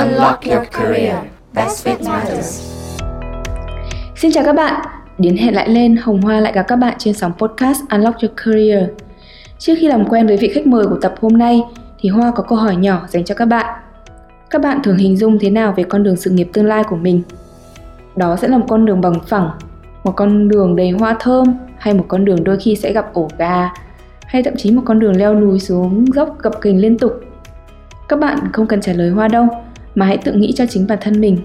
Unlock your career. Best fit matters. Xin chào các bạn. Đến hẹn lại lên, Hồng Hoa lại gặp các bạn trên sóng podcast Unlock Your Career. Trước khi làm quen với vị khách mời của tập hôm nay, thì Hoa có câu hỏi nhỏ dành cho các bạn. Các bạn thường hình dung thế nào về con đường sự nghiệp tương lai của mình? Đó sẽ là một con đường bằng phẳng, một con đường đầy hoa thơm hay một con đường đôi khi sẽ gặp ổ gà hay thậm chí một con đường leo núi xuống dốc gập ghềnh liên tục. Các bạn không cần trả lời Hoa đâu, mà hãy tự nghĩ cho chính bản thân mình.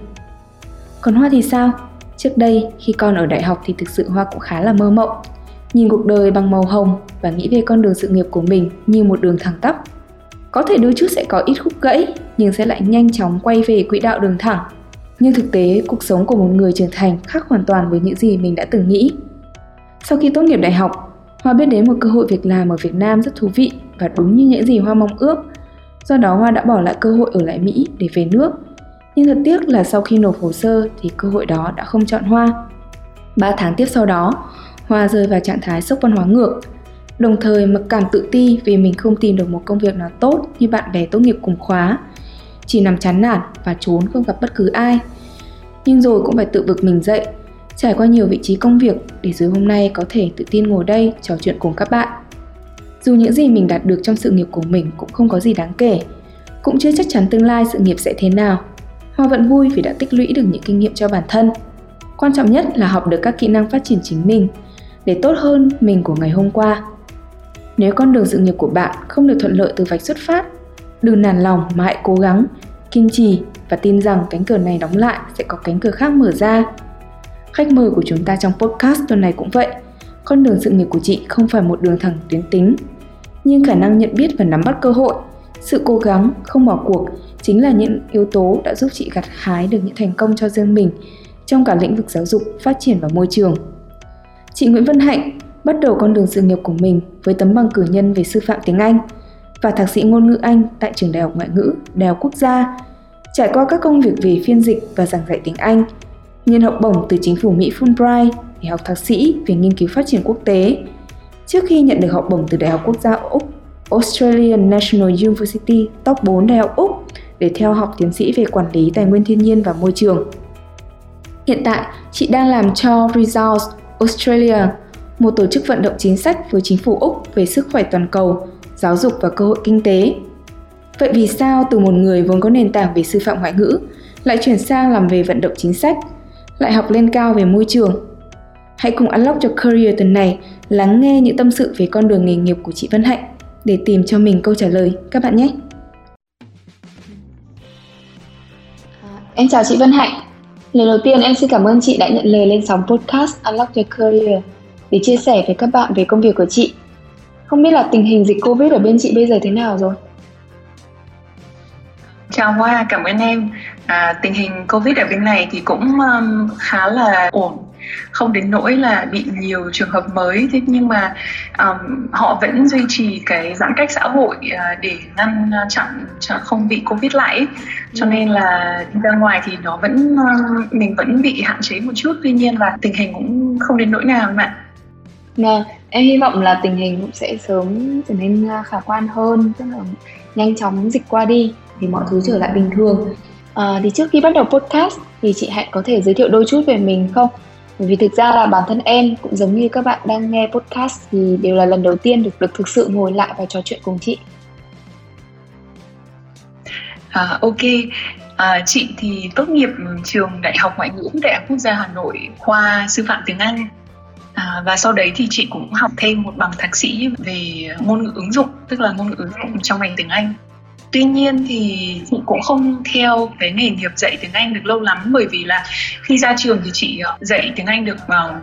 Còn Hoa thì sao? Trước đây, khi con ở đại học thì thực sự Hoa cũng khá là mơ mộng. Nhìn cuộc đời bằng màu hồng và nghĩ về con đường sự nghiệp của mình như một đường thẳng tắp. Có thể đôi chút sẽ có ít khúc gãy, nhưng sẽ lại nhanh chóng quay về quỹ đạo đường thẳng. Nhưng thực tế, cuộc sống của một người trưởng thành khác hoàn toàn với những gì mình đã từng nghĩ. Sau khi tốt nghiệp đại học, Hoa biết đến một cơ hội việc làm ở Việt Nam rất thú vị và đúng như những gì Hoa mong ước. Do đó Hoa đã bỏ lại cơ hội ở lại Mỹ để về nước nhưng thật tiếc là sau khi nộp hồ sơ thì cơ hội đó đã không chọn Hoa. 3 tháng tiếp sau đó, Hoa rơi vào trạng thái sốc văn hóa ngược, đồng thời mặc cảm tự ti vì mình không tìm được một công việc nào tốt như bạn bè tốt nghiệp cùng khóa, chỉ nằm chán nản và trốn không gặp bất cứ ai. Nhưng rồi cũng phải tự vực mình dậy, trải qua nhiều vị trí công việc để rồi hôm nay có thể tự tin ngồi đây trò chuyện cùng các bạn. Dù những gì mình đạt được trong sự nghiệp của mình cũng không có gì đáng kể, cũng chưa chắc chắn tương lai sự nghiệp sẽ thế nào Hoa vẫn vui vì đã tích lũy được những kinh nghiệm cho bản thân. Quan trọng nhất là học được các kỹ năng phát triển chính mình để tốt hơn mình của ngày hôm qua. Nếu con đường sự nghiệp của bạn không được thuận lợi từ vạch xuất phát, đừng nản lòng mà hãy cố gắng, kiên trì và tin rằng cánh cửa này đóng lại sẽ có cánh cửa khác mở ra. Khách mời của chúng ta trong podcast tuần này cũng vậy. Con đường sự nghiệp của chị không phải một đường thẳng tuyến tính, nhưng khả năng nhận biết và nắm bắt cơ hội, sự cố gắng, không bỏ cuộc chính là những yếu tố đã giúp chị gặt hái được những thành công cho riêng mình trong cả lĩnh vực giáo dục, phát triển và môi trường. Chị Nguyễn Vân Hạnh bắt đầu con đường sự nghiệp của mình với tấm bằng cử nhân về sư phạm tiếng Anh và thạc sĩ ngôn ngữ Anh tại trường Đại học Ngoại ngữ Đại học Quốc gia, trải qua các công việc về phiên dịch và giảng dạy tiếng Anh, nhận học bổng từ chính phủ Mỹ Fulbright để học thạc sĩ về nghiên cứu phát triển quốc tế. Trước khi nhận được học bổng từ Đại học Quốc gia Úc, Australian National University top 4 Đại học Úc để theo học tiến sĩ về quản lý tài nguyên thiên nhiên và môi trường. Hiện tại, chị đang làm cho Results Australia, một tổ chức vận động chính sách với chính phủ Úc về sức khỏe toàn cầu, giáo dục và cơ hội kinh tế. Vậy vì sao từ một người vốn có nền tảng về sư phạm ngoại ngữ lại chuyển sang làm về vận động chính sách, lại học lên cao về môi trường? Hãy cùng Unlock cho Career tuần này lắng nghe những tâm sự về con đường nghề nghiệp của chị Vân Hạnh để tìm cho mình câu trả lời các bạn nhé. Em chào chị Vân Hạnh. Lời đầu tiên em xin cảm ơn chị đã nhận lời lên sóng podcast Unlock Your Career để chia sẻ với các bạn về công việc của chị. Không biết là tình hình dịch Covid ở bên chị bây giờ thế nào rồi? Chào Hoa, cảm ơn em. À, tình hình Covid ở bên này thì cũng um, khá là ổn không đến nỗi là bị nhiều trường hợp mới thế nhưng mà um, họ vẫn duy trì cái giãn cách xã hội uh, để ngăn chặn không bị covid lại cho ừ. nên là đi ra ngoài thì nó vẫn uh, mình vẫn bị hạn chế một chút tuy nhiên là tình hình cũng không đến nỗi nào mà Vâng, em hy vọng là tình hình cũng sẽ sớm trở nên à, khả quan hơn, tức là nhanh chóng dịch qua đi thì mọi thứ trở lại bình thường. À, thì trước khi bắt đầu podcast thì chị Hạnh có thể giới thiệu đôi chút về mình không? Bởi vì thực ra là bản thân em cũng giống như các bạn đang nghe podcast thì đều là lần đầu tiên được được thực sự ngồi lại và trò chuyện cùng chị. À, ok, à, chị thì tốt nghiệp trường Đại học Ngoại ngữ Đại học Quốc gia Hà Nội khoa sư phạm tiếng Anh. À, và sau đấy thì chị cũng học thêm một bằng thạc sĩ về ngôn ngữ ứng dụng tức là ngôn ngữ ứng dụng trong ngành tiếng Anh tuy nhiên thì chị cũng không theo cái nghề nghiệp dạy tiếng Anh được lâu lắm bởi vì là khi ra trường thì chị ờ, dạy tiếng Anh được vào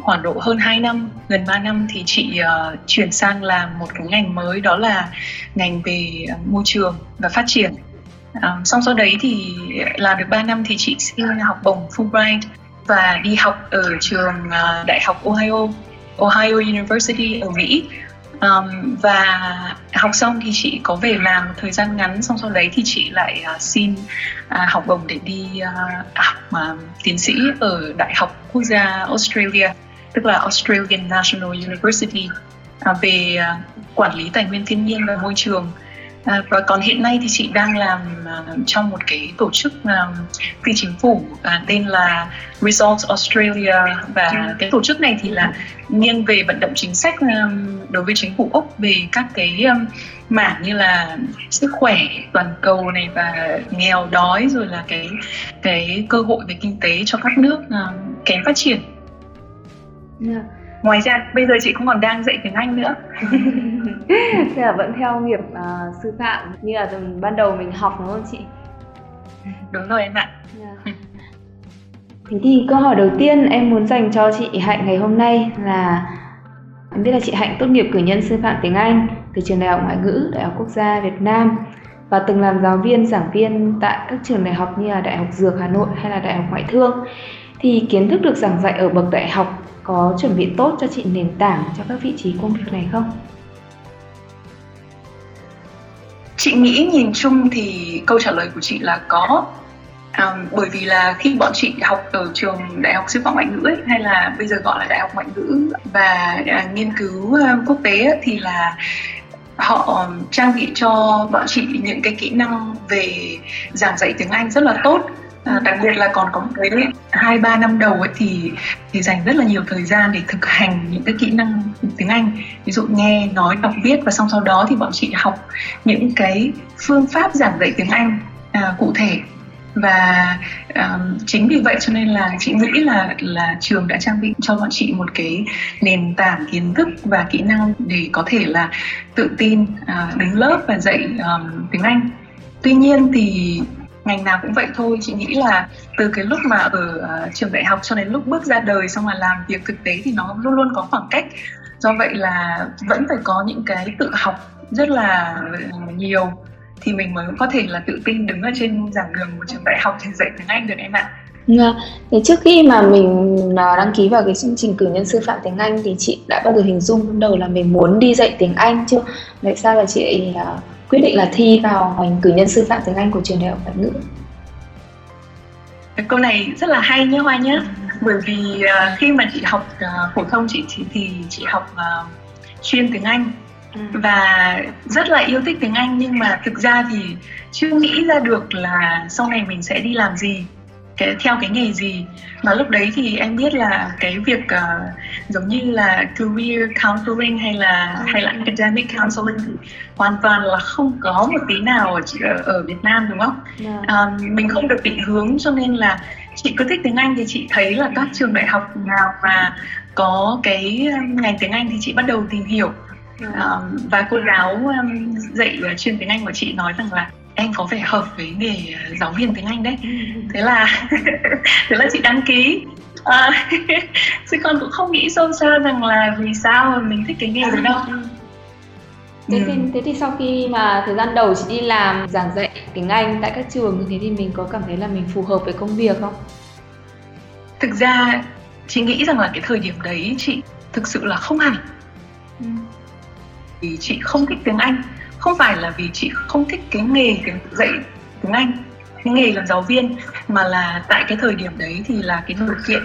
khoảng độ hơn 2 năm, gần 3 năm thì chị uh, chuyển sang làm một cái ngành mới đó là ngành về môi trường và phát triển. Um, xong sau đấy thì làm được 3 năm thì chị xin học bổng Fulbright và đi học ở trường uh, Đại học Ohio, Ohio University ở Mỹ um, và học xong thì chị có về làm một thời gian ngắn xong sau đấy thì chị lại uh, xin uh, học bổng để đi uh, học uh, tiến sĩ ở đại học quốc gia Australia tức là Australian National University uh, về uh, quản lý tài nguyên thiên nhiên và môi trường. À, và còn hiện nay thì chị đang làm uh, trong một cái tổ chức um, phi chính phủ uh, tên là Results Australia và ừ. cái tổ chức này thì là nghiêng về vận động chính sách um, đối với chính phủ Úc về các cái um, mảng như là sức khỏe toàn cầu này và nghèo đói rồi là cái cái cơ hội về kinh tế cho các nước um, kém phát triển. Yeah. Ngoài ra bây giờ chị cũng còn đang dạy tiếng Anh nữa Thế là vẫn theo nghiệp uh, sư phạm như là từ ban đầu mình học đúng không chị? Đúng rồi em ạ yeah. Dạ. Thế thì câu hỏi đầu tiên em muốn dành cho chị Hạnh ngày hôm nay là Em biết là chị Hạnh tốt nghiệp cử nhân sư phạm tiếng Anh từ trường Đại học Ngoại ngữ, Đại học Quốc gia Việt Nam và từng làm giáo viên, giảng viên tại các trường đại học như là Đại học Dược Hà Nội hay là Đại học Ngoại thương. Thì kiến thức được giảng dạy ở bậc đại học có chuẩn bị tốt cho chị nền tảng cho các vị trí công việc này không? Chị nghĩ nhìn chung thì câu trả lời của chị là có À, bởi vì là khi bọn chị học ở trường đại học sư phạm ngoại ngữ ấy, hay là bây giờ gọi là đại học ngoại ngữ và à, nghiên cứu uh, quốc tế ấy, thì là họ trang bị cho bọn chị những cái kỹ năng về giảng dạy tiếng Anh rất là tốt À, đặc biệt là còn có một cái hai ba năm đầu ấy thì thì dành rất là nhiều thời gian để thực hành những cái kỹ năng tiếng Anh. Ví dụ nghe nói đọc viết và xong sau đó thì bọn chị học những cái phương pháp giảng dạy tiếng Anh à, cụ thể. Và um, chính vì vậy cho nên là chị nghĩ là là trường đã trang bị cho bọn chị một cái nền tảng kiến thức và kỹ năng để có thể là tự tin uh, đứng lớp và dạy um, tiếng Anh. Tuy nhiên thì ngành nào cũng vậy thôi chị nghĩ là từ cái lúc mà ở uh, trường đại học cho đến lúc bước ra đời xong là làm việc thực tế thì nó luôn luôn có khoảng cách do vậy là vẫn phải có những cái tự học rất là à, nhiều thì mình mới có thể là tự tin đứng ở trên giảng đường của trường đại học để dạy tiếng Anh được em ạ. Vâng, thế trước khi mà mình à, đăng ký vào cái chương trình cử nhân sư phạm tiếng Anh thì chị đã bao giờ hình dung ban đầu là mình muốn đi dạy tiếng Anh chưa? Tại sao là chị uh, quyết định là thi vào ngành cử nhân sư phạm tiếng Anh của trường đại học ngoại ngữ? Câu này rất là hay nhé Hoa nhé. Bởi vì uh, khi mà chị học uh, phổ thông chị, chị thì chị học uh, chuyên tiếng Anh ừ. và rất là yêu thích tiếng Anh nhưng mà thực ra thì chưa nghĩ ra được là sau này mình sẽ đi làm gì cái theo cái nghề gì mà lúc đấy thì em biết là cái việc uh, giống như là career counseling hay là hay là academic counseling thì hoàn toàn là không có một tí nào ở ở Việt Nam đúng không? Yeah. Um, mình không được định hướng cho nên là chị cứ thích tiếng Anh thì chị thấy là các trường đại học nào mà có cái ngành tiếng Anh thì chị bắt đầu tìm hiểu um, và cô giáo um, dạy chuyên tiếng Anh của chị nói rằng là em có vẻ hợp với nghề giáo viên tiếng Anh đấy thế là thế là chị đăng ký à, chứ con cũng không nghĩ sâu xa rằng là vì sao mà mình thích cái nghề đấy đâu Thế, ừ. thì, thế thì sau khi mà thời gian đầu chị đi làm giảng dạy tiếng Anh tại các trường như thế thì mình có cảm thấy là mình phù hợp với công việc không? Thực ra chị nghĩ rằng là cái thời điểm đấy chị thực sự là không hẳn. Ừ. Vì chị không thích tiếng Anh không phải là vì chị không thích cái nghề cái dạy tiếng Anh cái nghề làm giáo viên mà là tại cái thời điểm đấy thì là cái điều kiện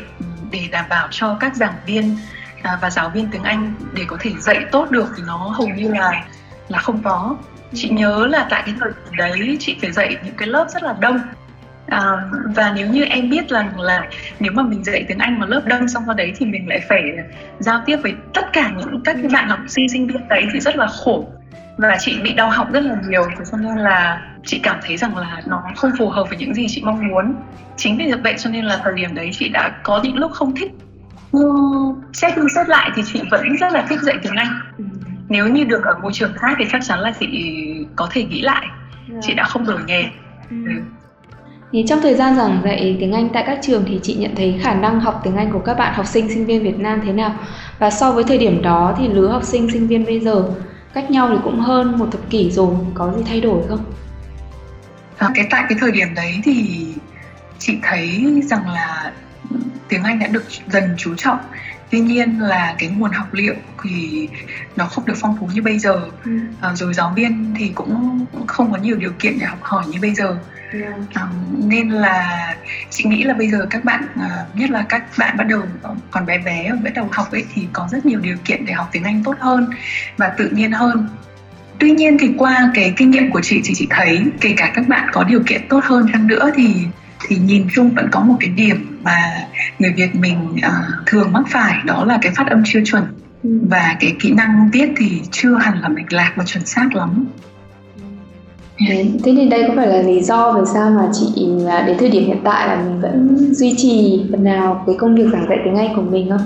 để đảm bảo cho các giảng viên à, và giáo viên tiếng Anh để có thể dạy tốt được thì nó hầu như là là không có. Chị nhớ là tại cái thời điểm đấy chị phải dạy những cái lớp rất là đông. À, và nếu như em biết rằng là nếu mà mình dạy tiếng Anh mà lớp đông xong sau đấy thì mình lại phải giao tiếp với tất cả những các cái bạn học sinh sinh viên đấy thì rất là khổ và chị bị đau họng rất là nhiều thế cho nên là chị cảm thấy rằng là nó không phù hợp với những gì chị mong muốn chính vì vậy cho nên là thời điểm đấy chị đã có những lúc không thích nhưng xét đi xét lại thì chị vẫn rất là thích dạy tiếng anh nếu như được ở môi trường khác thì chắc chắn là chị có thể nghĩ lại yeah. chị đã không đổi nghề ừ. Thì trong thời gian giảng dạy tiếng Anh tại các trường thì chị nhận thấy khả năng học tiếng Anh của các bạn học sinh sinh viên Việt Nam thế nào? Và so với thời điểm đó thì lứa học sinh sinh viên bây giờ cách nhau thì cũng hơn một thập kỷ rồi có gì thay đổi không? À, cái tại cái thời điểm đấy thì chị thấy rằng là tiếng Anh đã được dần chú trọng tuy nhiên là cái nguồn học liệu thì nó không được phong phú như bây giờ ừ. à, rồi giáo viên thì cũng không có nhiều điều kiện để học hỏi như bây giờ yeah. à, nên là chị nghĩ là bây giờ các bạn à, nhất là các bạn bắt đầu còn bé bé bắt đầu học ấy thì có rất nhiều điều kiện để học tiếng Anh tốt hơn và tự nhiên hơn tuy nhiên thì qua cái kinh nghiệm của chị thì chị thấy kể cả các bạn có điều kiện tốt hơn chăng nữa thì thì nhìn chung vẫn có một cái điểm mà người Việt mình uh, thường mắc phải đó là cái phát âm chưa chuẩn ừ. và cái kỹ năng viết thì chưa hẳn là mạch lạc và chuẩn xác lắm. Thế, thế thì đây có phải là lý do vì sao mà chị à, đến thời điểm hiện tại là mình vẫn duy trì phần nào cái công việc giảng dạy tiếng Anh của mình không?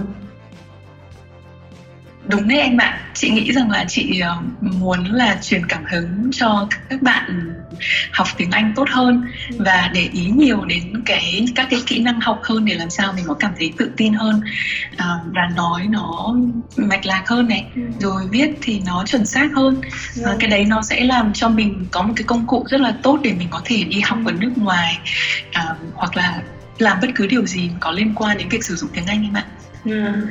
Đúng đấy anh bạn chị nghĩ rằng là chị ờ, muốn là truyền cảm hứng cho các bạn học tiếng Anh tốt hơn và để ý nhiều đến cái các cái kỹ năng học hơn để làm sao mình có cảm thấy tự tin hơn à, và nói nó mạch lạc hơn này ừ. rồi viết thì nó chuẩn xác hơn à, cái đấy nó sẽ làm cho mình có một cái công cụ rất là tốt để mình có thể đi học ở nước ngoài à, hoặc là làm bất cứ điều gì có liên quan đến việc sử dụng tiếng Anh em ạ. À,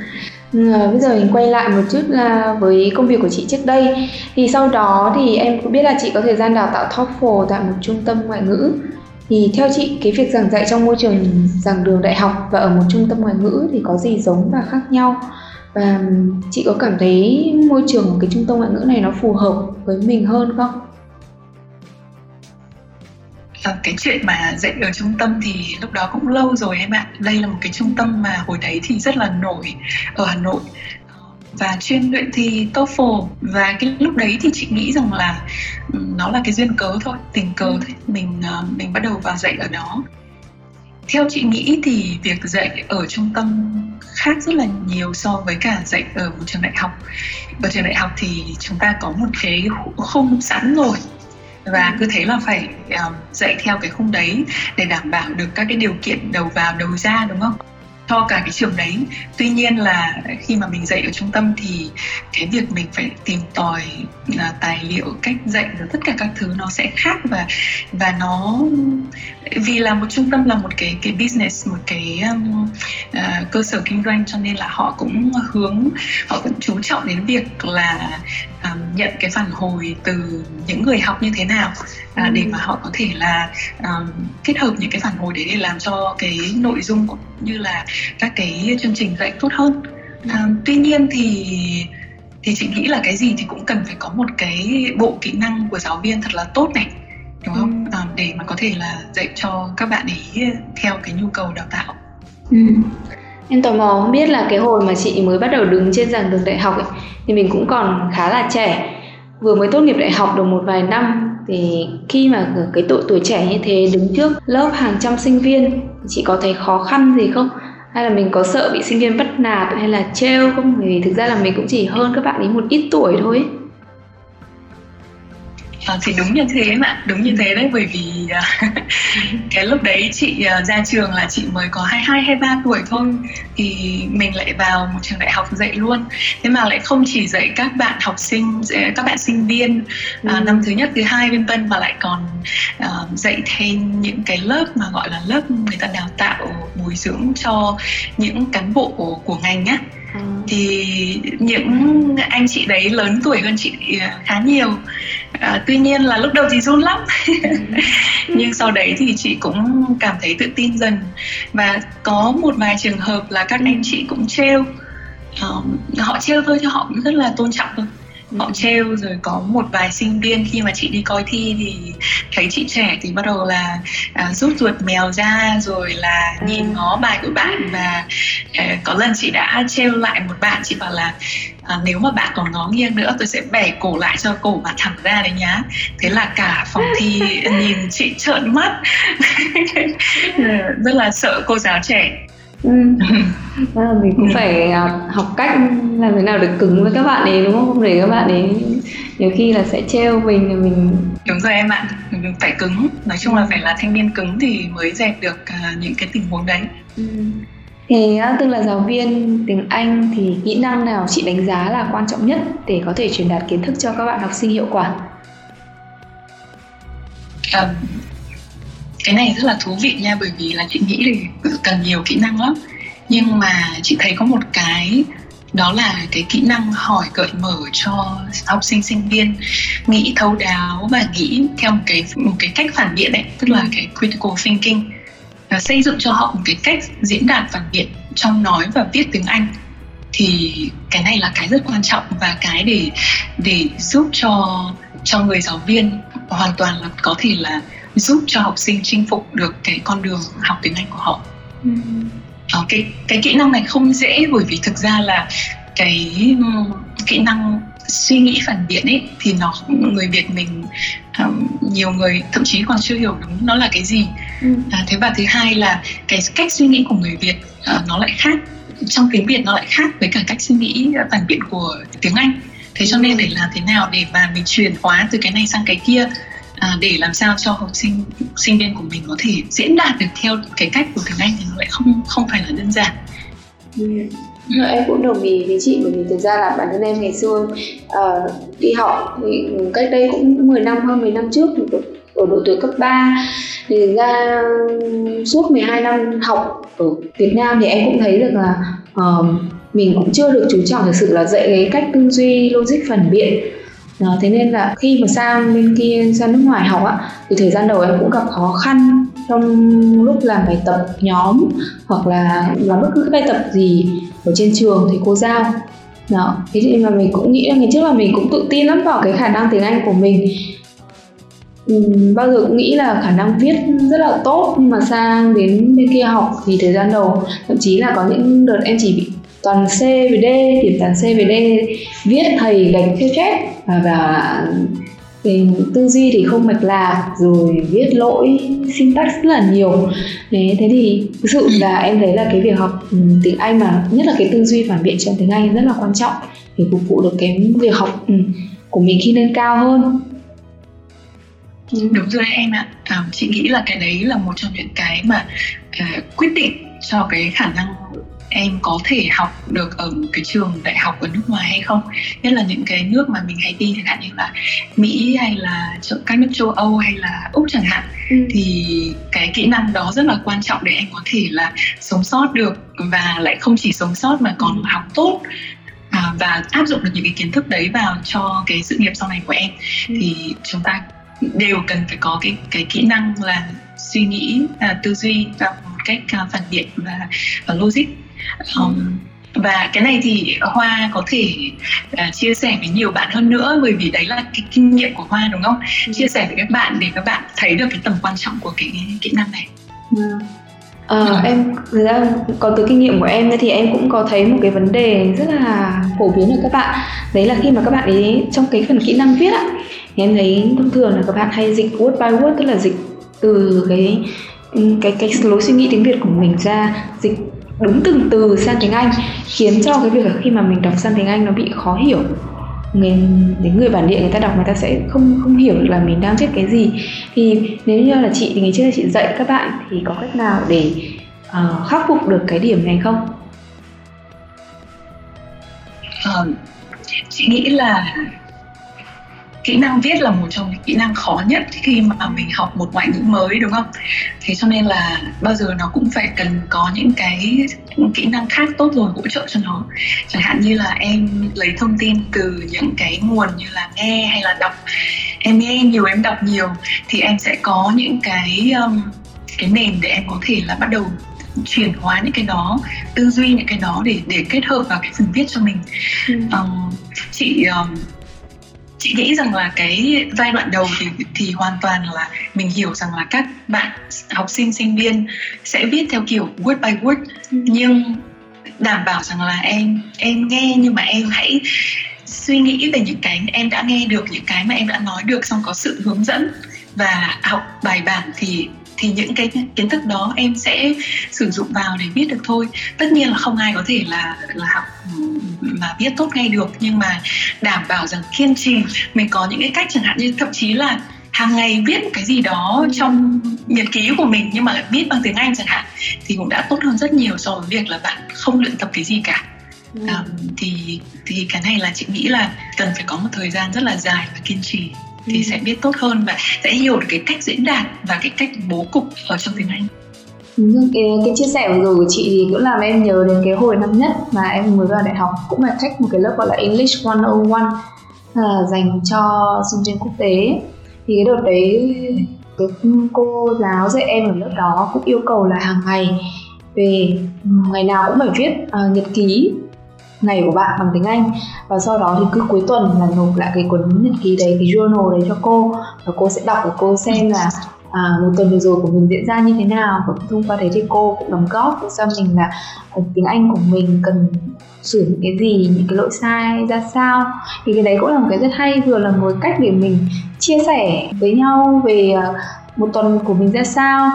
bây giờ mình quay lại một chút là với công việc của chị trước đây. Thì sau đó thì em cũng biết là chị có thời gian đào tạo TOEFL tại một trung tâm ngoại ngữ. Thì theo chị cái việc giảng dạy trong môi trường giảng đường đại học và ở một trung tâm ngoại ngữ thì có gì giống và khác nhau? Và chị có cảm thấy môi trường của cái trung tâm ngoại ngữ này nó phù hợp với mình hơn không? À, cái chuyện mà dạy ở trung tâm thì lúc đó cũng lâu rồi em ạ. Đây là một cái trung tâm mà hồi đấy thì rất là nổi ở hà nội. Và chuyên luyện thi TOEFL. Và cái lúc đấy thì chị nghĩ rằng là nó là cái duyên cớ thôi tình cờ ừ. thôi. Mình ờ, mình bắt đầu vào dạy ở đó. Theo chị nghĩ thì việc dạy ở trung tâm khác rất là nhiều so với cả dạy ở một trường đại học. Ở trường đại học thì chúng ta có một cái khung sẵn rồi và cứ thế là phải um, dạy theo cái khung đấy để đảm bảo được các cái điều kiện đầu vào đầu ra đúng không? Cho cả cái trường đấy. Tuy nhiên là khi mà mình dạy ở trung tâm thì cái việc mình phải tìm tòi uh, tài liệu cách dạy rồi tất cả các thứ nó sẽ khác và và nó vì là một trung tâm là một cái cái business một cái um, uh, cơ sở kinh doanh cho nên là họ cũng hướng họ cũng chú trọng đến việc là um, nhận cái phản hồi từ những người học như thế nào uh, để mà họ có thể là um, kết hợp những cái phản hồi đấy để làm cho cái nội dung cũng như là các cái chương trình dạy tốt hơn. À, tuy nhiên thì thì chị nghĩ là cái gì thì cũng cần phải có một cái bộ kỹ năng của giáo viên thật là tốt này đúng không? Ừ. à, để mà có thể là dạy cho các bạn ấy theo cái nhu cầu đào tạo. Ừ. em tò mò không biết là cái hồi mà chị mới bắt đầu đứng trên giảng đường đại học ấy, thì mình cũng còn khá là trẻ. Vừa mới tốt nghiệp đại học được một vài năm thì khi mà cái độ tuổi trẻ như thế đứng trước lớp hàng trăm sinh viên chị có thấy khó khăn gì không hay là mình có sợ bị sinh viên bắt nạt hay là trêu không vì thực ra là mình cũng chỉ hơn các bạn ấy một ít tuổi thôi ấy. À, thì đúng như thế mà đúng như thế đấy bởi vì uh, cái lúc đấy chị uh, ra trường là chị mới có 22 23 tuổi thôi thì mình lại vào một trường đại học dạy luôn thế mà lại không chỉ dạy các bạn học sinh các bạn sinh viên ừ. uh, năm thứ nhất thứ hai vân vân mà lại còn uh, dạy thêm những cái lớp mà gọi là lớp người ta đào tạo bồi dưỡng cho những cán bộ của, của ngành nhá Ừ. thì những anh chị đấy lớn tuổi hơn chị à, khá nhiều à, tuy nhiên là lúc đầu thì run lắm ừ. nhưng sau đấy thì chị cũng cảm thấy tự tin dần và có một vài trường hợp là các anh chị cũng trêu um, họ trêu thôi chứ họ cũng rất là tôn trọng thôi họ trêu rồi có một vài sinh viên khi mà chị đi coi thi thì thấy chị trẻ thì bắt đầu là à, rút ruột mèo ra rồi là nhìn ngó bài của bạn và à, có lần chị đã trêu lại một bạn chị bảo là à, nếu mà bạn còn ngó nghiêng nữa tôi sẽ bẻ cổ lại cho cổ bạn thẳng ra đấy nhá. Thế là cả phòng thi nhìn chị trợn mắt. Rất là sợ cô giáo trẻ ừ. à, mình cũng phải à, học cách làm thế nào được cứng với các bạn ấy đúng không không để các bạn ấy nhiều khi là sẽ treo mình thì mình đúng rồi em ạ mình phải cứng nói chung là phải là thanh niên cứng thì mới dẹp được uh, những cái tình huống đấy ừ. thì tức là giáo viên tiếng Anh thì kỹ năng nào chị đánh giá là quan trọng nhất để có thể truyền đạt kiến thức cho các bạn học sinh hiệu quả um, cái này rất là thú vị nha bởi vì là chị nghĩ thì cần nhiều kỹ năng lắm. Nhưng mà chị thấy có một cái đó là cái kỹ năng hỏi gợi mở cho học sinh sinh viên nghĩ thấu đáo và nghĩ theo một cái một cái cách phản biện đấy tức là cái critical thinking. Và xây dựng cho họ một cái cách diễn đạt phản biện trong nói và viết tiếng Anh. Thì cái này là cái rất quan trọng và cái để để giúp cho cho người giáo viên hoàn toàn là có thể là giúp cho học sinh chinh phục được cái con đường học tiếng Anh của họ. Ừ. Ờ, cái cái kỹ năng này không dễ bởi vì thực ra là cái kỹ năng suy nghĩ phản biện ấy thì nó người Việt mình um, nhiều người thậm chí còn chưa hiểu đúng nó là cái gì. Ừ. À, thế và thứ hai là cái cách suy nghĩ của người Việt uh, nó lại khác trong tiếng Việt nó lại khác với cả cách suy nghĩ phản biện của tiếng Anh thế cho nên để làm thế nào để mà mình chuyển hóa từ cái này sang cái kia à, để làm sao cho học sinh sinh viên của mình có thể diễn đạt được theo cái cách của tiếng Anh thì nó lại không không phải là đơn giản. Ừ. Dạ, em cũng đồng ý với chị bởi vì thực ra là bản thân em ngày xưa uh, đi học thì cách đây cũng 10 năm hơn 10 năm trước ở độ tuổi cấp 3 thì ra suốt 12 năm học ở Việt Nam thì em cũng thấy được là uh, mình cũng chưa được chú trọng thực sự là dạy cái cách tư duy logic phản biện đó, thế nên là khi mà sang bên kia sang nước ngoài học á thì thời gian đầu em cũng gặp khó khăn trong lúc làm bài tập nhóm hoặc là làm bất cứ cái bài tập gì ở trên trường thì cô giao. Đó thế nên mà mình cũng nghĩ là ngày trước là mình cũng tự tin lắm vào cái khả năng tiếng anh của mình. Uhm, bao giờ cũng nghĩ là khả năng viết rất là tốt nhưng mà sang đến bên kia học thì thời gian đầu thậm chí là có những đợt em chỉ bị toàn C với D thì toàn C với D. Viết thầy gạch theo chép à, và, và về tư duy thì không mạch lạc rồi viết lỗi syntax rất là nhiều. Thế thế thì thực sự là em thấy là cái việc học ừ, tiếng Anh mà nhất là cái tư duy phản biện trong tiếng Anh rất là quan trọng để phục vụ được cái việc học ừ, của mình khi lên cao hơn. Đúng rồi em ạ. À, chị nghĩ là cái đấy là một trong những cái mà uh, quyết định cho cái khả năng em có thể học được ở một cái trường đại học ở nước ngoài hay không nhất là những cái nước mà mình hay đi chẳng hạn như là mỹ hay là các nước châu âu hay là úc chẳng hạn ừ. thì cái kỹ năng đó rất là quan trọng để em có thể là sống sót được và lại không chỉ sống sót mà còn ừ. học tốt à, và áp dụng được những cái kiến thức đấy vào cho cái sự nghiệp sau này của em ừ. thì chúng ta đều cần phải có cái cái kỹ năng là suy nghĩ à, tư duy và một cách à, phản biện và, và logic um, và cái này thì hoa có thể uh, chia sẻ với nhiều bạn hơn nữa bởi vì đấy là cái kinh nghiệm của hoa đúng không ừ. chia sẻ với các bạn để các bạn thấy được cái tầm quan trọng của cái kỹ năng này ừ. À, ừ. em thực ra còn từ kinh nghiệm của em thì em cũng có thấy một cái vấn đề rất là phổ biến ở các bạn đấy là khi mà các bạn ấy trong cái phần kỹ năng viết á thì em thấy thông thường là các bạn hay dịch word by word tức là dịch từ cái cái cái lối suy nghĩ tiếng Việt của mình ra dịch đúng từng từ sang tiếng Anh khiến cho cái việc là khi mà mình đọc sang tiếng Anh nó bị khó hiểu người đến người bản địa người ta đọc người ta sẽ không không hiểu được là mình đang viết cái gì thì nếu như là chị thì ngày trước chị dạy các bạn thì có cách nào để uh, khắc phục được cái điểm này không? Um, chị nghĩ là kỹ năng viết là một trong những kỹ năng khó nhất khi mà mình học một ngoại ngữ mới đúng không? Thế cho nên là bao giờ nó cũng phải cần có những cái kỹ năng khác tốt rồi hỗ trợ cho nó. Chẳng hạn như là em lấy thông tin từ những cái nguồn như là nghe hay là đọc. Em nghe nhiều em đọc nhiều thì em sẽ có những cái um, cái nền để em có thể là bắt đầu chuyển hóa những cái đó tư duy những cái đó để để kết hợp vào cái phần viết cho mình. Ừ. um, chị um, chị nghĩ rằng là cái giai đoạn đầu thì thì hoàn toàn là mình hiểu rằng là các bạn học sinh sinh viên sẽ viết theo kiểu word by word ừ. nhưng đảm bảo rằng là em em nghe nhưng mà em hãy suy nghĩ về những cái em đã nghe được những cái mà em đã nói được xong có sự hướng dẫn và học bài bản thì thì những cái kiến thức đó em sẽ sử dụng vào để viết được thôi. Tất nhiên là không ai có thể là là học mà viết tốt ngay được nhưng mà đảm bảo rằng kiên trì mình có những cái cách chẳng hạn như thậm chí là hàng ngày viết cái gì đó trong nhật ký của mình nhưng mà viết bằng tiếng Anh chẳng hạn thì cũng đã tốt hơn rất nhiều so với việc là bạn không luyện tập cái gì cả. Ừ. um, thì thì cái này là chị nghĩ là cần phải có một thời gian rất là dài và kiên trì thì ừ. sẽ biết tốt hơn và sẽ hiểu được cái cách diễn đạt và cái cách bố cục ở trong tiếng Anh. Cái, cái chia sẻ vừa rồi của chị thì cũng làm em nhớ đến cái hồi năm nhất mà em mới vào đại học cũng là trách một cái lớp gọi là English 101 là dành cho sinh viên quốc tế thì cái đợt đấy cái cô giáo dạy em ở lớp đó cũng yêu cầu là hàng ngày về ngày nào cũng phải viết uh, nhật ký ngày của bạn bằng tiếng Anh. Và sau đó thì cứ cuối tuần là nộp lại cái cuốn nhật ký đấy cái journal đấy cho cô. Và cô sẽ đọc và cô xem là à, một tuần vừa rồi của mình diễn ra như thế nào. Và thông qua đấy thì cô cũng đóng góp cho mình là à, tiếng Anh của mình cần sửa những cái gì những cái lỗi sai ra sao. Thì cái đấy cũng là một cái rất hay vừa là một cách để mình chia sẻ với nhau về à, một tuần của mình ra sao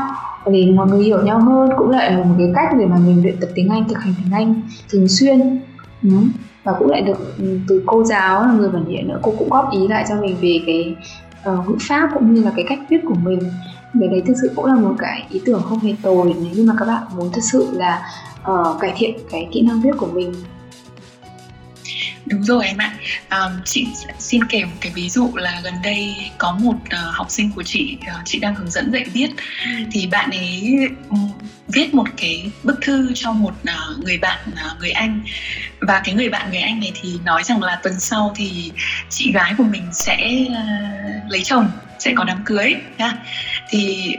để mọi người hiểu nhau hơn cũng lại là một cái cách để mà mình luyện tập tiếng Anh thực hành tiếng Anh thường xuyên. Đúng. Ừ. và cũng lại được ừ, từ cô giáo là người bản địa nữa cô cũng góp ý lại cho mình về cái uh, ngữ pháp cũng như là cái cách viết của mình. Cái đấy thực sự cũng là một cái ý tưởng không hề tồi nếu như mà các bạn muốn thực sự là uh, cải thiện cái kỹ năng viết của mình. Đúng rồi em ạ. Um, chị xin kể một cái ví dụ là gần đây có một uh, học sinh của chị, uh, chị đang hướng dẫn dạy viết, ừ. thì bạn ấy viết một cái bức thư cho một uh, người bạn uh, người Anh và cái người bạn người Anh này thì nói rằng là tuần sau thì chị gái của mình sẽ uh, lấy chồng sẽ có đám cưới nha thì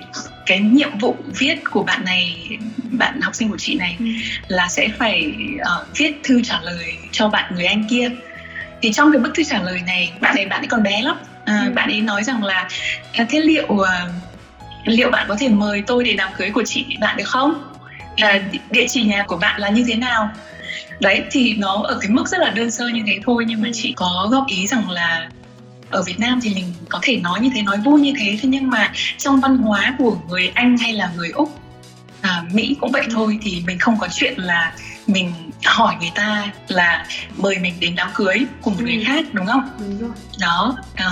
cái nhiệm vụ viết của bạn này bạn học sinh của chị này ừ. là sẽ phải uh, viết thư trả lời cho bạn người anh kia thì trong cái bức thư trả lời này bạn ấy bạn ấy còn bé lắm. À, ừ. bạn ấy nói rằng là à, thế liệu uh, liệu bạn có thể mời tôi để đám cưới của chị bạn được không? À, địa chỉ nhà của bạn là như thế nào? Đấy thì nó ở cái mức rất là đơn sơ như thế thôi nhưng mà chị có góp ý rằng là ở Việt Nam thì mình có thể nói như thế nói vui như thế. Thế nhưng mà trong văn hóa của người Anh hay là người Úc à, Mỹ cũng vậy thôi thì mình không có chuyện là mình hỏi người ta là mời mình đến đám cưới của một ừ. người khác đúng không? Đúng rồi. Đó, à,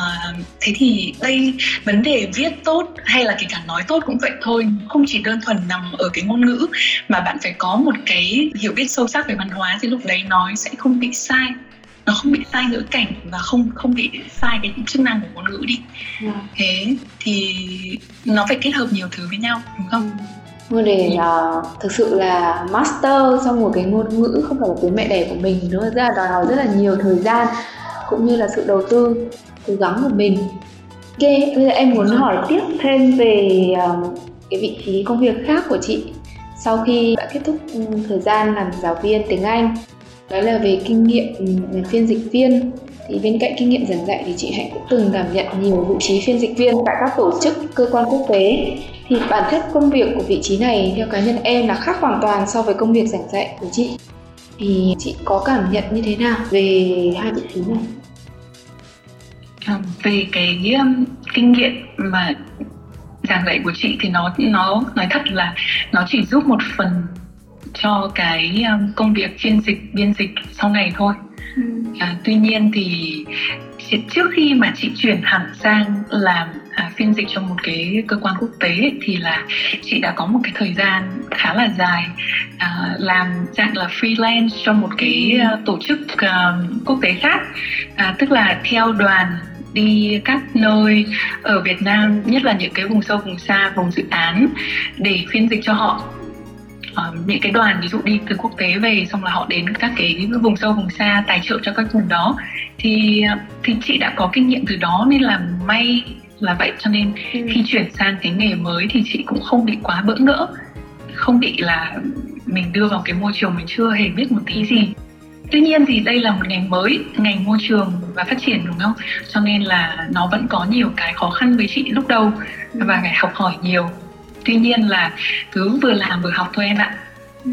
thế thì đây vấn đề viết tốt hay là kể cả nói tốt cũng vậy thôi, không chỉ đơn thuần nằm ở cái ngôn ngữ mà bạn phải có một cái hiểu biết sâu sắc về văn hóa thì lúc đấy nói sẽ không bị sai nó không bị sai ngữ cảnh và không không bị sai cái chức năng của ngôn ngữ đi yeah. Dạ. thế thì nó phải kết hợp nhiều thứ với nhau đúng không Ngôn để uh, thực sự là master trong một cái ngôn ngữ không phải là tiếng mẹ đẻ của mình. Nó rất là đòi hỏi rất là nhiều thời gian cũng như là sự đầu tư cố gắng của mình. Ok bây giờ em muốn hỏi tiếp thêm về uh, cái vị trí công việc khác của chị sau khi đã kết thúc ừ, thời gian làm giáo viên tiếng Anh. Đó là về kinh nghiệm ừ, phiên dịch viên thì bên cạnh kinh nghiệm giảng dạy thì chị Hạnh cũng từng đảm nhận nhiều vị trí phiên dịch viên tại các tổ chức cơ quan quốc tế. Thì bản chất công việc của vị trí này theo cá nhân em là khác hoàn toàn so với công việc giảng dạy của chị. Thì chị có cảm nhận như thế nào về hai vị trí này? À, về cái um, kinh nghiệm mà giảng dạy của chị thì nó nó nói thật là nó chỉ giúp một phần cho cái um, công việc phiên dịch biên dịch sau này thôi ừ. à, tuy nhiên thì trước khi mà chị chuyển hẳn sang làm à, phiên dịch cho một cái cơ quan quốc tế thì là chị đã có một cái thời gian khá là dài à, làm dạng là freelance cho một cái uh, tổ chức uh, quốc tế khác à, tức là theo đoàn đi các nơi ở Việt Nam nhất là những cái vùng sâu vùng xa vùng dự án để phiên dịch cho họ uh, những cái đoàn ví dụ đi từ quốc tế về xong là họ đến các cái vùng sâu vùng xa tài trợ cho các vùng đó. Thì thì chị đã có kinh nghiệm từ đó nên là may là vậy. Cho nên ừ. khi chuyển sang cái nghề mới thì chị cũng không bị quá bỡ ngỡ không bị là mình đưa vào cái môi trường mình chưa hề biết một tí gì. Tuy nhiên thì đây là một ngành mới ngành môi trường và phát triển đúng không? Cho nên là nó vẫn có nhiều cái khó khăn với chị lúc đầu và phải học hỏi nhiều tuy nhiên là cứ vừa làm vừa học thôi em ạ. Ừ.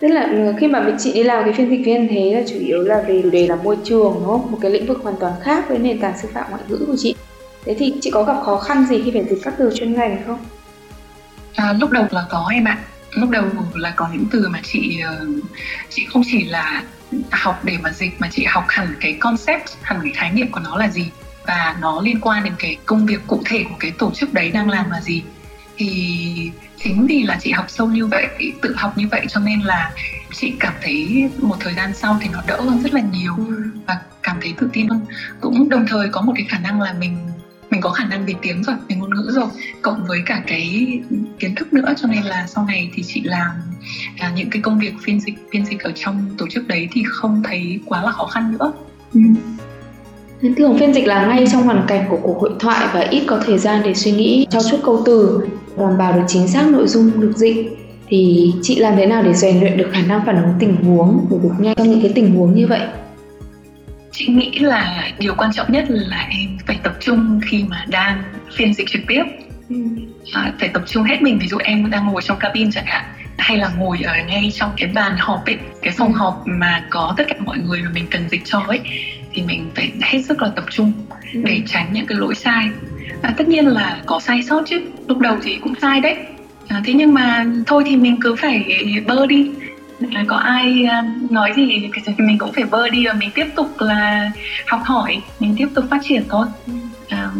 tức là ừ, khi mà chị đi làm cái phiên dịch viên thế là chủ yếu là về chủ đề là môi trường đúng không? Một cái lĩnh vực hoàn toàn khác với nền tảng sư phạm ngoại ngữ của chị. Thế thì chị có gặp khó khăn gì khi phải dịch các từ chuyên ngành không? À, lúc đầu là có em ạ. Lúc đầu là có những từ mà chị ờ, chị không chỉ là học để mà dịch mà chị học hẳn cái concept hẳn cái khái niệm của nó là gì và nó liên quan đến cái công việc cụ thể của cái tổ chức đấy đang làm là gì thì chính vì là chị học sâu như vậy tự học như vậy cho nên là chị cảm thấy một thời gian sau thì nó đỡ hơn rất là nhiều ừ. và cảm thấy tự tin hơn cũng đồng thời có một cái khả năng là mình mình có khả năng về tiếng rồi về ngôn ngữ rồi cộng với cả cái kiến thức nữa cho nên là sau này thì chị làm à, những cái công việc phiên dịch phiên dịch ở trong tổ chức đấy thì không thấy quá là khó khăn nữa ừ. Thường phiên dịch là ngay trong hoàn cảnh của cuộc hội thoại và ít có thời gian để suy nghĩ cho chút câu từ, đảm bảo được chính xác nội dung được dịch. thì chị làm thế nào để rèn luyện được khả năng phản ứng tình huống của được nhanh trong những cái tình huống như vậy chị nghĩ là điều quan trọng nhất là em phải tập trung khi mà đang phiên dịch trực tiếp ừ. à, phải tập trung hết mình ví dụ em đang ngồi trong cabin chẳng hạn hay là ngồi ở ngay trong cái bàn họp ấy cái phòng ừ. họp mà có tất cả mọi người mà mình cần dịch cho ấy thì mình phải hết sức là tập trung ừ. để tránh những cái lỗi sai à, tất nhiên là có sai sót chứ. Lúc đầu thì cũng sai đấy. À, thế nhưng mà thôi thì mình cứ phải bơ đi. Có ai à, nói gì thì mình cũng phải bơ đi và mình tiếp tục là học hỏi mình tiếp tục phát triển thôi. À,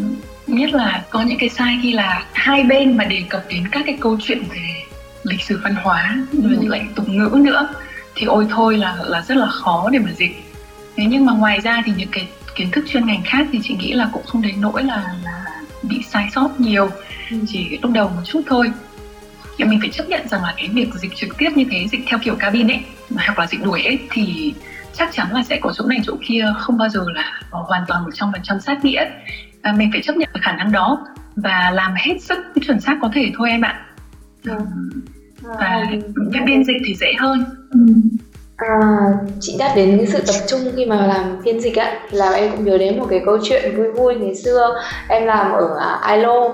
nhất là có những cái sai khi là hai bên mà đề cập đến các cái câu chuyện về lịch sử văn hóa rồi ừ. lại tục ngữ nữa thì ôi thôi là là rất là khó để mà dịch. Thế nhưng mà ngoài ra thì những cái kiến thức chuyên ngành khác thì chị nghĩ là cũng không đến nỗi là, là bị sai sót nhiều. Ừ. chỉ lúc đầu một chút thôi. Thì mình phải chấp nhận rằng là cái việc dịch trực tiếp như thế dịch theo kiểu cabin ấy hoặc là dịch đuổi ấy thì chắc chắn là sẽ có chỗ này chỗ kia không bao giờ là hoàn toàn một trăm phần trăm sát nghĩa. À, mình phải chấp nhận khả năng đó và làm hết sức chuẩn xác có thể thôi em ạ. Ừ. và cái biên dịch thì dễ hơn. Ừ. À, chị nhắc đến cái sự tập trung khi mà làm phiên dịch á. Làm em cũng nhớ đến một cái câu chuyện vui vui ngày xưa. Em làm ở à, ILO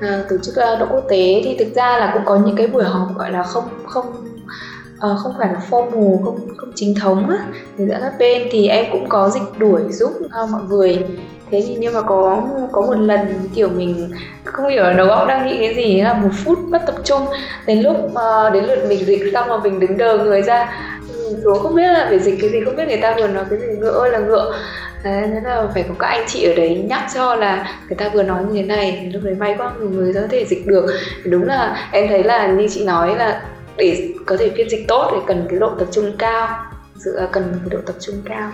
à, tổ chức à, lao quốc tế. Thì thực ra là cũng có những cái buổi họp gọi là không không à, không phải là formal không không chính thống á thì giữa các bên thì em cũng có dịch đuổi giúp à, mọi người. Thế thì nhưng mà có có một lần kiểu mình không hiểu đầu óc đang nghĩ cái gì là một phút mất tập trung. Đến lúc uh, đến lượt mình dịch xong mà mình đứng đờ người ra xuống không biết là phải dịch cái gì không biết người ta vừa nói cái gì ngựa ơi là ngựa. Thế nên là phải có các anh chị ở đấy nhắc cho là người ta vừa nói như thế này lúc đấy may quá người mới có thể dịch được. Đúng là em thấy là như chị nói là để có thể phiên dịch tốt thì cần cái độ tập trung cao sự à, cần cái độ tập trung cao.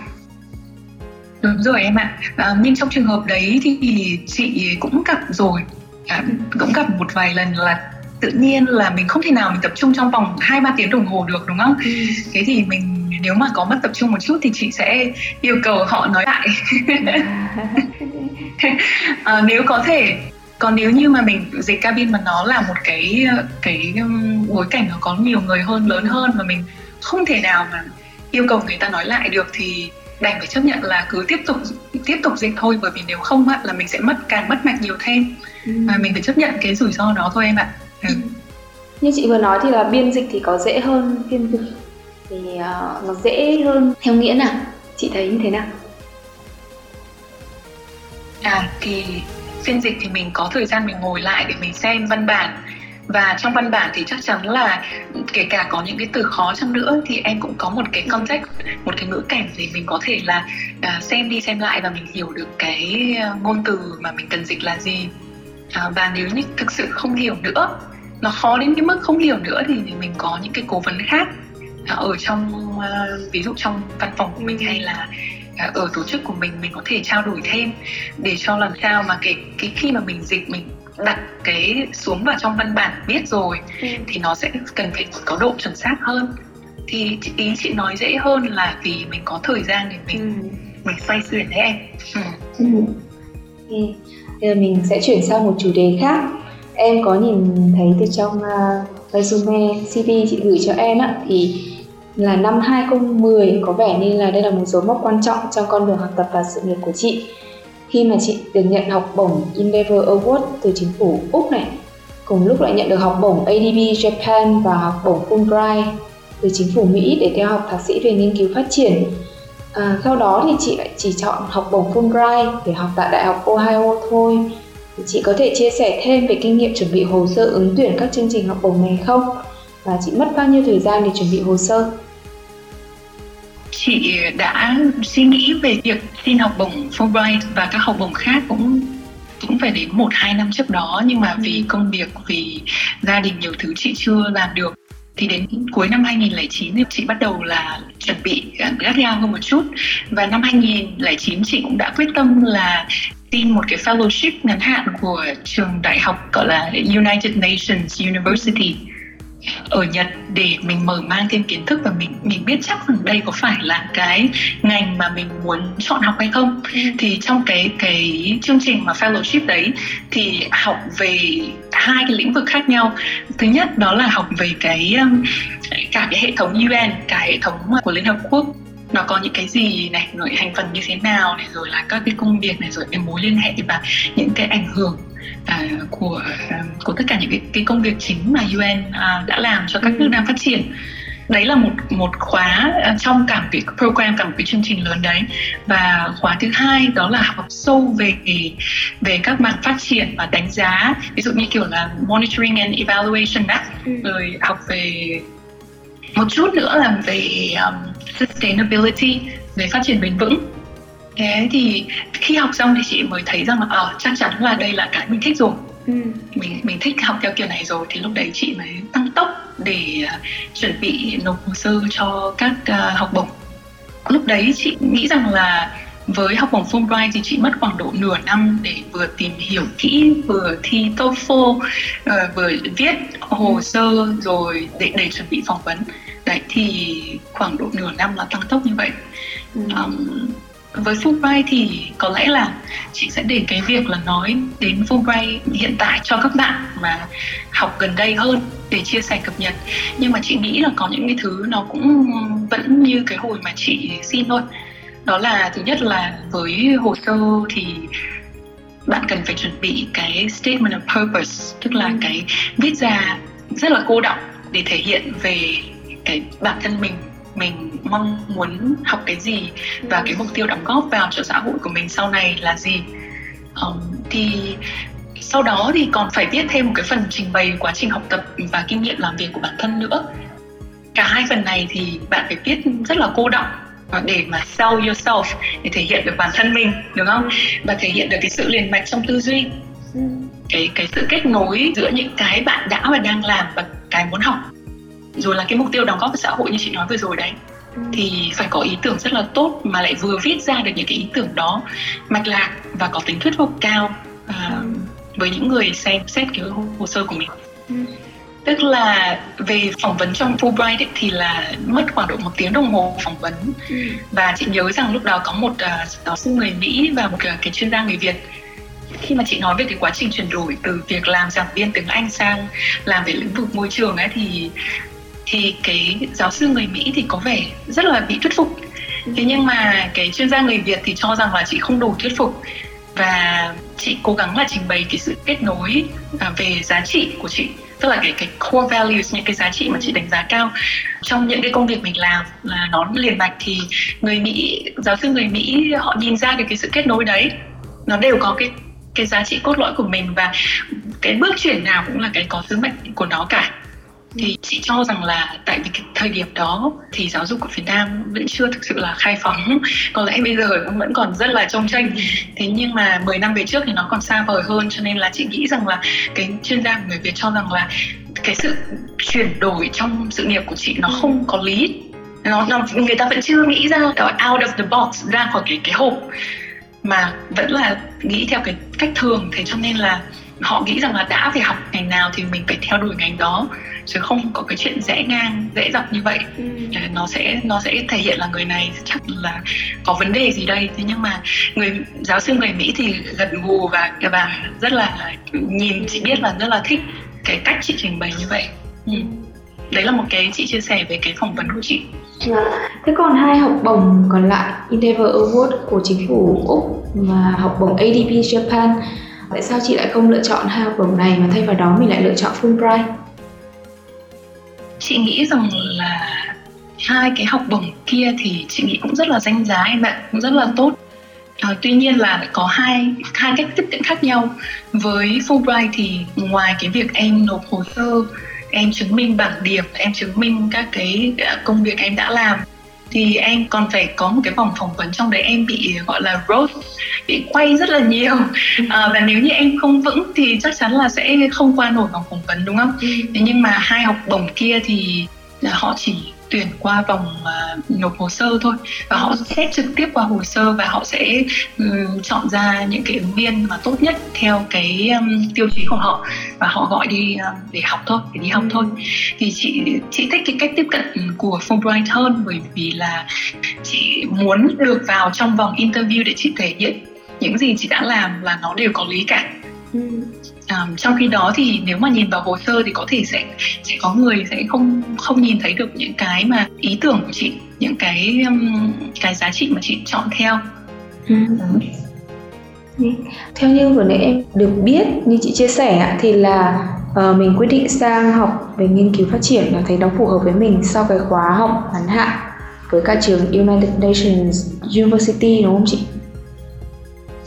Đúng rồi em ạ. À, nhưng trong trường hợp đấy thì chị cũng gặp rồi. À, cũng gặp một vài lần là tự nhiên là mình không thể nào mình tập trung trong vòng hai ba tiếng đồng hồ được đúng không? Ừ. Thế thì mình nếu mà có mất tập trung một chút thì chị sẽ yêu cầu họ nói lại. à, nếu có thể còn nếu như mà mình dịch cabin mà nó là một cái cái bối cảnh nó có nhiều người hơn lớn hơn mà mình không thể nào mà yêu cầu người ta nói lại được thì đành phải chấp nhận là cứ tiếp tục tiếp tục dịch thôi bởi vì nếu không á, là mình sẽ mất càng mất mạch nhiều thêm ừ. và mình phải chấp nhận cái rủi ro đó thôi em ạ ừ. như chị vừa nói thì là biên dịch thì có dễ hơn phiên dịch. Thì uh, nó dễ hơn. Theo nghĩa nào? Chị thấy như thế nào? À thì phiên dịch thì mình có thời gian mình ngồi lại để mình xem văn bản. Và trong văn bản thì chắc chắn là kể cả có những cái từ khó chăng nữa thì em cũng có một cái context một cái ngữ cảnh để mình có thể là uh, xem đi xem lại và mình hiểu được cái ngôn từ mà mình cần dịch là gì uh, và nếu như thực sự không hiểu nữa nó khó đến cái mức không hiểu nữa thì mình có những cái cố vấn khác ở trong uh, ví dụ trong văn phòng của mình hay là ở tổ chức của mình mình có thể trao đổi thêm để cho làm sao mà cái cái khi mà mình dịch mình đặt cái xuống vào trong văn bản viết rồi ừ. thì nó sẽ cần phải có độ chuẩn xác hơn thì ý chị nói dễ hơn là vì mình có thời gian để mình ừ. mình xoay chuyển đấy em ừ. Ừ. Okay. Bây giờ mình sẽ chuyển sang một chủ đề khác. Em có nhìn thấy từ trong uh, resume CV chị gửi cho em á thì là năm 2010 có vẻ như là đây là một dấu mốc quan trọng trong con đường học tập và sự nghiệp của chị. Khi mà chị được nhận học bổng Endeavor Award từ chính phủ Úc này cùng lúc lại nhận được học bổng ADB Japan và học bổng Fulbright từ chính phủ Mỹ để theo học thạc sĩ về nghiên cứu phát triển à, sau đó thì chị lại chỉ chọn học bổng Fulbright để học tại Đại học Ohio thôi. Thì chị có thể chia sẻ thêm về kinh nghiệm chuẩn bị hồ sơ ứng tuyển các chương trình học bổng này không? Và chị mất bao nhiêu thời gian để chuẩn bị hồ sơ? Chị đã suy nghĩ về việc xin học bổng Fulbright và các học bổng khác cũng cũng phải đến một hai năm trước đó. Nhưng mà vì ừ. công việc vì gia đình nhiều thứ chị chưa làm được thì đến cuối năm 2009 thì chị bắt đầu là chuẩn bị à, gắt gao hơn một chút. Và năm 2009 chị cũng đã quyết tâm là xin một cái fellowship ngắn hạn của trường đại học, gọi là United Nations University ở Nhật để mình mở mang thêm kiến thức và mình mình biết chắc rằng đây có phải là cái ngành mà mình muốn chọn học hay không. Ừ. thì trong cái cái chương trình mà fellowship đấy thì học về hai cái lĩnh vực khác nhau. Thứ nhất đó là học về cái um, cả cái hệ thống UN cả hệ thống của Liên Hợp Quốc nó có những cái gì này rồi thành phần như thế nào này rồi là các cái công việc này rồi cái mối liên hệ và những cái ảnh hưởng à, của à, của tất cả những cái, cái công việc chính mà UN à, đã làm cho các nước ừ. đang phát triển đấy là một một khóa à, trong cả một cái program cả một cái chương trình lớn đấy và khóa thứ hai đó là học sâu về về các mảng phát triển và đánh giá ví dụ như kiểu là monitoring and evaluation đó ừ. rồi học về một chút nữa là về um, sustainability về phát triển bền vững. Thế thì khi học xong thì chị mới thấy rằng là ờ chắc chắn là đây là cái mình thích rồi. Ừ. mình mình thích học theo kiểu này rồi thì lúc đấy chị mới tăng tốc để uh, chuẩn bị nộp hồ sơ cho các uh, học bổng. Lúc đấy chị nghĩ rằng là với học bổng Fulbright thì chị mất khoảng độ nửa năm để vừa tìm hiểu kỹ vừa thi TOEFL uh, vừa viết hồ sơ rồi để để chuẩn bị phỏng vấn. Đấy thì khoảng độ nửa năm là tăng tốc như vậy. Ừ. um, với Fulbright thì có lẽ là chị sẽ để cái việc là nói đến Fulbright hiện tại cho các bạn mà học gần đây hơn để chia sẻ cập nhật. Nhưng mà chị nghĩ là có những cái thứ nó cũng vẫn như cái hồi mà chị xin thôi đó là thứ nhất là với hồ sơ thì bạn cần phải chuẩn bị cái statement of purpose tức là ừ. cái viết ra rất là cô đọng để thể hiện về cái bản thân mình mình mong muốn học cái gì và cái mục tiêu đóng góp vào cho xã hội của mình sau này là gì. Um, thì sau đó thì còn phải viết thêm một cái phần trình bày quá trình học tập và kinh nghiệm làm việc của bản thân nữa. Cả hai phần này thì bạn phải viết rất là cô đọng để mà sell yourself để thể hiện được bản thân mình đúng không? Và thể hiện được cái sự liền mạch trong tư duy. Cái cái sự kết nối giữa những cái bạn đã và đang làm và cái muốn học. Rồi là cái mục tiêu đóng góp vào xã hội như chị nói vừa rồi đấy. Thì phải có ý tưởng rất là tốt mà lại vừa viết ra được những cái ý tưởng đó mạch lạc và có tính thuyết phục cao uh, với những người xem xét cái hồ sơ của mình tức là về phỏng vấn trong Fulbright ấy, thì là mất khoảng độ một tiếng đồng hồ phỏng vấn. Ừ. và chị nhớ rằng lúc đó có một uh, giáo sư người Mỹ và một uh, cái chuyên gia người Việt. Khi mà chị nói về cái quá trình chuyển đổi từ việc làm giảng viên tiếng Anh sang làm về lĩnh vực môi trường ấy thì thì cái giáo sư người Mỹ thì có vẻ rất là bị thuyết phục. Thế nhưng mà cái chuyên gia người Việt thì cho rằng là chị không đủ thuyết phục. Và chị cố gắng là trình bày cái sự kết nối à, về giá trị của chị tức là cái cái core values, những cái giá trị mà chị đánh giá cao trong những cái công việc mình làm là nó liền mạch thì người Mỹ, giáo sư người Mỹ họ nhìn ra được cái sự kết nối đấy. Nó đều có cái cái giá trị cốt lõi của mình và cái bước chuyển nào cũng là cái có sứ mệnh của nó cả thì chị cho rằng là tại vì cái thời điểm đó thì giáo dục của Việt Nam vẫn chưa thực sự là khai phóng. Có lẽ bây giờ cũng vẫn còn rất là trông tranh. Thế nhưng mà 10 năm về trước thì nó còn xa vời hơn cho nên là chị nghĩ rằng là cái chuyên gia của người Việt cho rằng là cái sự chuyển đổi trong sự nghiệp của chị nó không có lý. Nó, nó người ta vẫn chưa nghĩ ra out of the box ra khỏi cái cái hộp mà vẫn là nghĩ theo cái cách thường. Thế cho nên là họ nghĩ rằng là đã phải học ngành nào thì mình phải theo đuổi ngành đó chứ không có cái chuyện rẽ ngang dễ dọc như vậy ừ. nó sẽ nó sẽ thể hiện là người này chắc là có vấn đề gì đây thế nhưng mà người giáo sư người mỹ thì gật gù và và rất là nhìn chị biết là rất là thích cái cách chị trình bày như vậy ừ. đấy là một cái chị chia sẻ về cái phỏng vấn của chị dạ. Thế còn hai học bổng còn lại Endeavor Award của chính phủ Úc và học bổng ADP Japan Tại sao chị lại không lựa chọn hai học bổng này mà thay vào đó mình lại lựa chọn Fulbright? chị nghĩ rằng là hai cái học bổng kia thì chị nghĩ cũng rất là danh giá em ạ cũng rất là tốt à, tuy nhiên là có hai hai cách tiếp cận khác nhau với Fulbright thì ngoài cái việc em nộp hồ sơ em chứng minh bảng điểm em chứng minh các cái à, công việc em đã làm thì em còn phải có một cái vòng phỏng vấn trong đấy em bị gọi là roast bị quay rất là nhiều. À, và nếu như em không vững thì chắc chắn là sẽ không qua nổi vòng phỏng vấn đúng không? Ừ. thế nhưng mà hai học bổng kia thì họ chỉ tuyển qua vòng uh, nộp hồ sơ thôi và họ xét trực tiếp qua hồ sơ và họ sẽ um, chọn ra những cái ứng viên mà tốt nhất theo cái um, tiêu chí của họ và họ gọi đi um, để học thôi để đi học thôi. Thì chị chị thích cái cách tiếp cận của Fulbright hơn bởi vì là chị muốn được vào trong vòng interview để chị thể hiện những gì chị đã làm là nó đều có lý cả Um, trong khi đó thì nếu mà nhìn vào hồ sơ thì có thể sẽ sẽ có người sẽ không không nhìn thấy được những cái mà ý tưởng của chị những cái um, cái giá trị mà chị chọn theo ừ. Ừ. theo như vừa nãy em được biết như chị chia sẻ thì là uh, mình quyết định sang học về nghiên cứu phát triển và thấy nó phù hợp với mình sau cái khóa học ngắn hạn với cả trường United Nations University đúng không chị?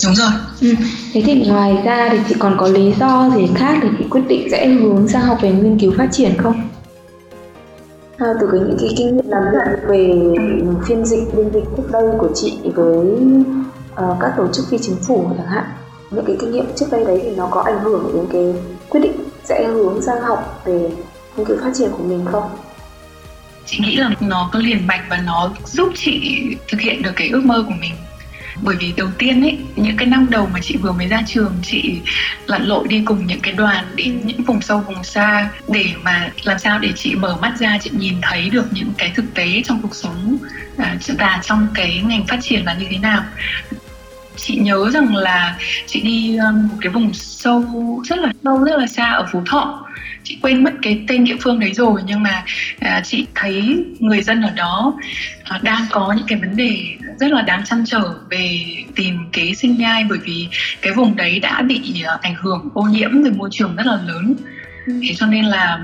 Đúng rồi. Ừ. thế thì ngoài ra thì chị còn có lý do gì khác để chị quyết định sẽ hướng sang học về nghiên cứu phát triển không? À, từ cái những cái kinh nghiệm làm việc về phiên dịch biên dịch trước đây của chị với uh, các tổ chức phi chính phủ chẳng hạn những cái kinh nghiệm trước đây đấy thì nó có ảnh hưởng đến cái quyết định sẽ hướng sang học về nghiên cứu phát triển của mình không? Chị nghĩ là nó có liền mạch và nó giúp chị thực hiện được cái ước mơ của mình bởi vì đầu tiên ấy những cái năm đầu mà chị vừa mới ra trường chị lặn lội đi cùng những cái đoàn đến những vùng sâu vùng xa để mà làm sao để chị mở mắt ra chị nhìn thấy được những cái thực tế trong cuộc sống à, và trong cái ngành phát triển là như thế nào chị nhớ rằng là chị đi um, một cái vùng sâu rất là sâu rất là xa ở phú thọ chị quên mất cái tên địa phương đấy rồi nhưng mà à, chị thấy người dân ở đó à, đang có những cái vấn đề rất là đáng chăn trở về tìm kế sinh nhai bởi vì cái vùng đấy đã bị à, ảnh hưởng ô nhiễm từ môi trường rất là lớn ừ. thế cho nên là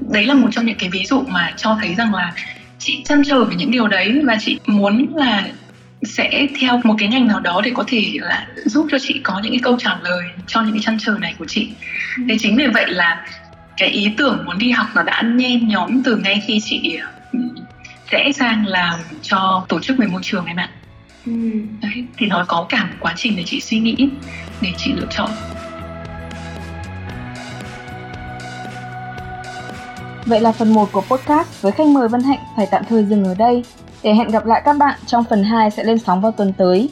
đấy là một trong những cái ví dụ mà cho thấy rằng là chị chăn trở về những điều đấy và chị muốn là sẽ theo một cái ngành nào đó để có thể là giúp cho chị có những cái câu trả lời cho những cái chăn trở này của chị. Ừ. Thế chính vì vậy là cái ý tưởng muốn đi học nó đã nhen nhóm từ ngay khi chị sẽ sang làm cho tổ chức về môi trường em ạ. Ừ. Đấy, thì nó có cả một quá trình để chị suy nghĩ để chị lựa chọn. Vậy là phần 1 của podcast với khách mời Vân Hạnh phải tạm thời dừng ở đây để hẹn gặp lại các bạn trong phần 2 sẽ lên sóng vào tuần tới.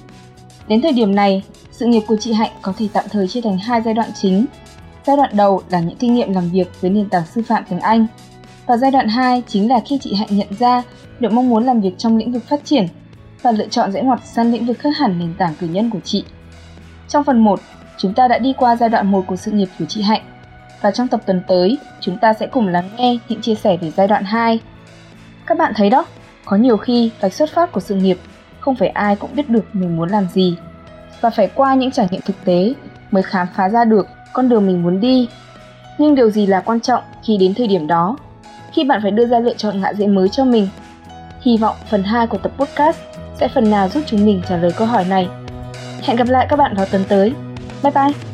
Đến thời điểm này, sự nghiệp của chị Hạnh có thể tạm thời chia thành hai giai đoạn chính. Giai đoạn đầu là những kinh nghiệm làm việc với nền tảng sư phạm tiếng Anh. Và giai đoạn 2 chính là khi chị Hạnh nhận ra được mong muốn làm việc trong lĩnh vực phát triển và lựa chọn rẽ ngoặt sang lĩnh vực khác hẳn nền tảng cử nhân của chị. Trong phần 1, chúng ta đã đi qua giai đoạn 1 của sự nghiệp của chị Hạnh và trong tập tuần tới, chúng ta sẽ cùng lắng nghe những chia sẻ về giai đoạn 2. Các bạn thấy đó, có nhiều khi vạch xuất phát của sự nghiệp, không phải ai cũng biết được mình muốn làm gì và phải qua những trải nghiệm thực tế mới khám phá ra được con đường mình muốn đi. Nhưng điều gì là quan trọng khi đến thời điểm đó? Khi bạn phải đưa ra lựa chọn ngã rẽ mới cho mình. Hy vọng phần 2 của tập podcast sẽ phần nào giúp chúng mình trả lời câu hỏi này. Hẹn gặp lại các bạn vào tuần tới. Bye bye!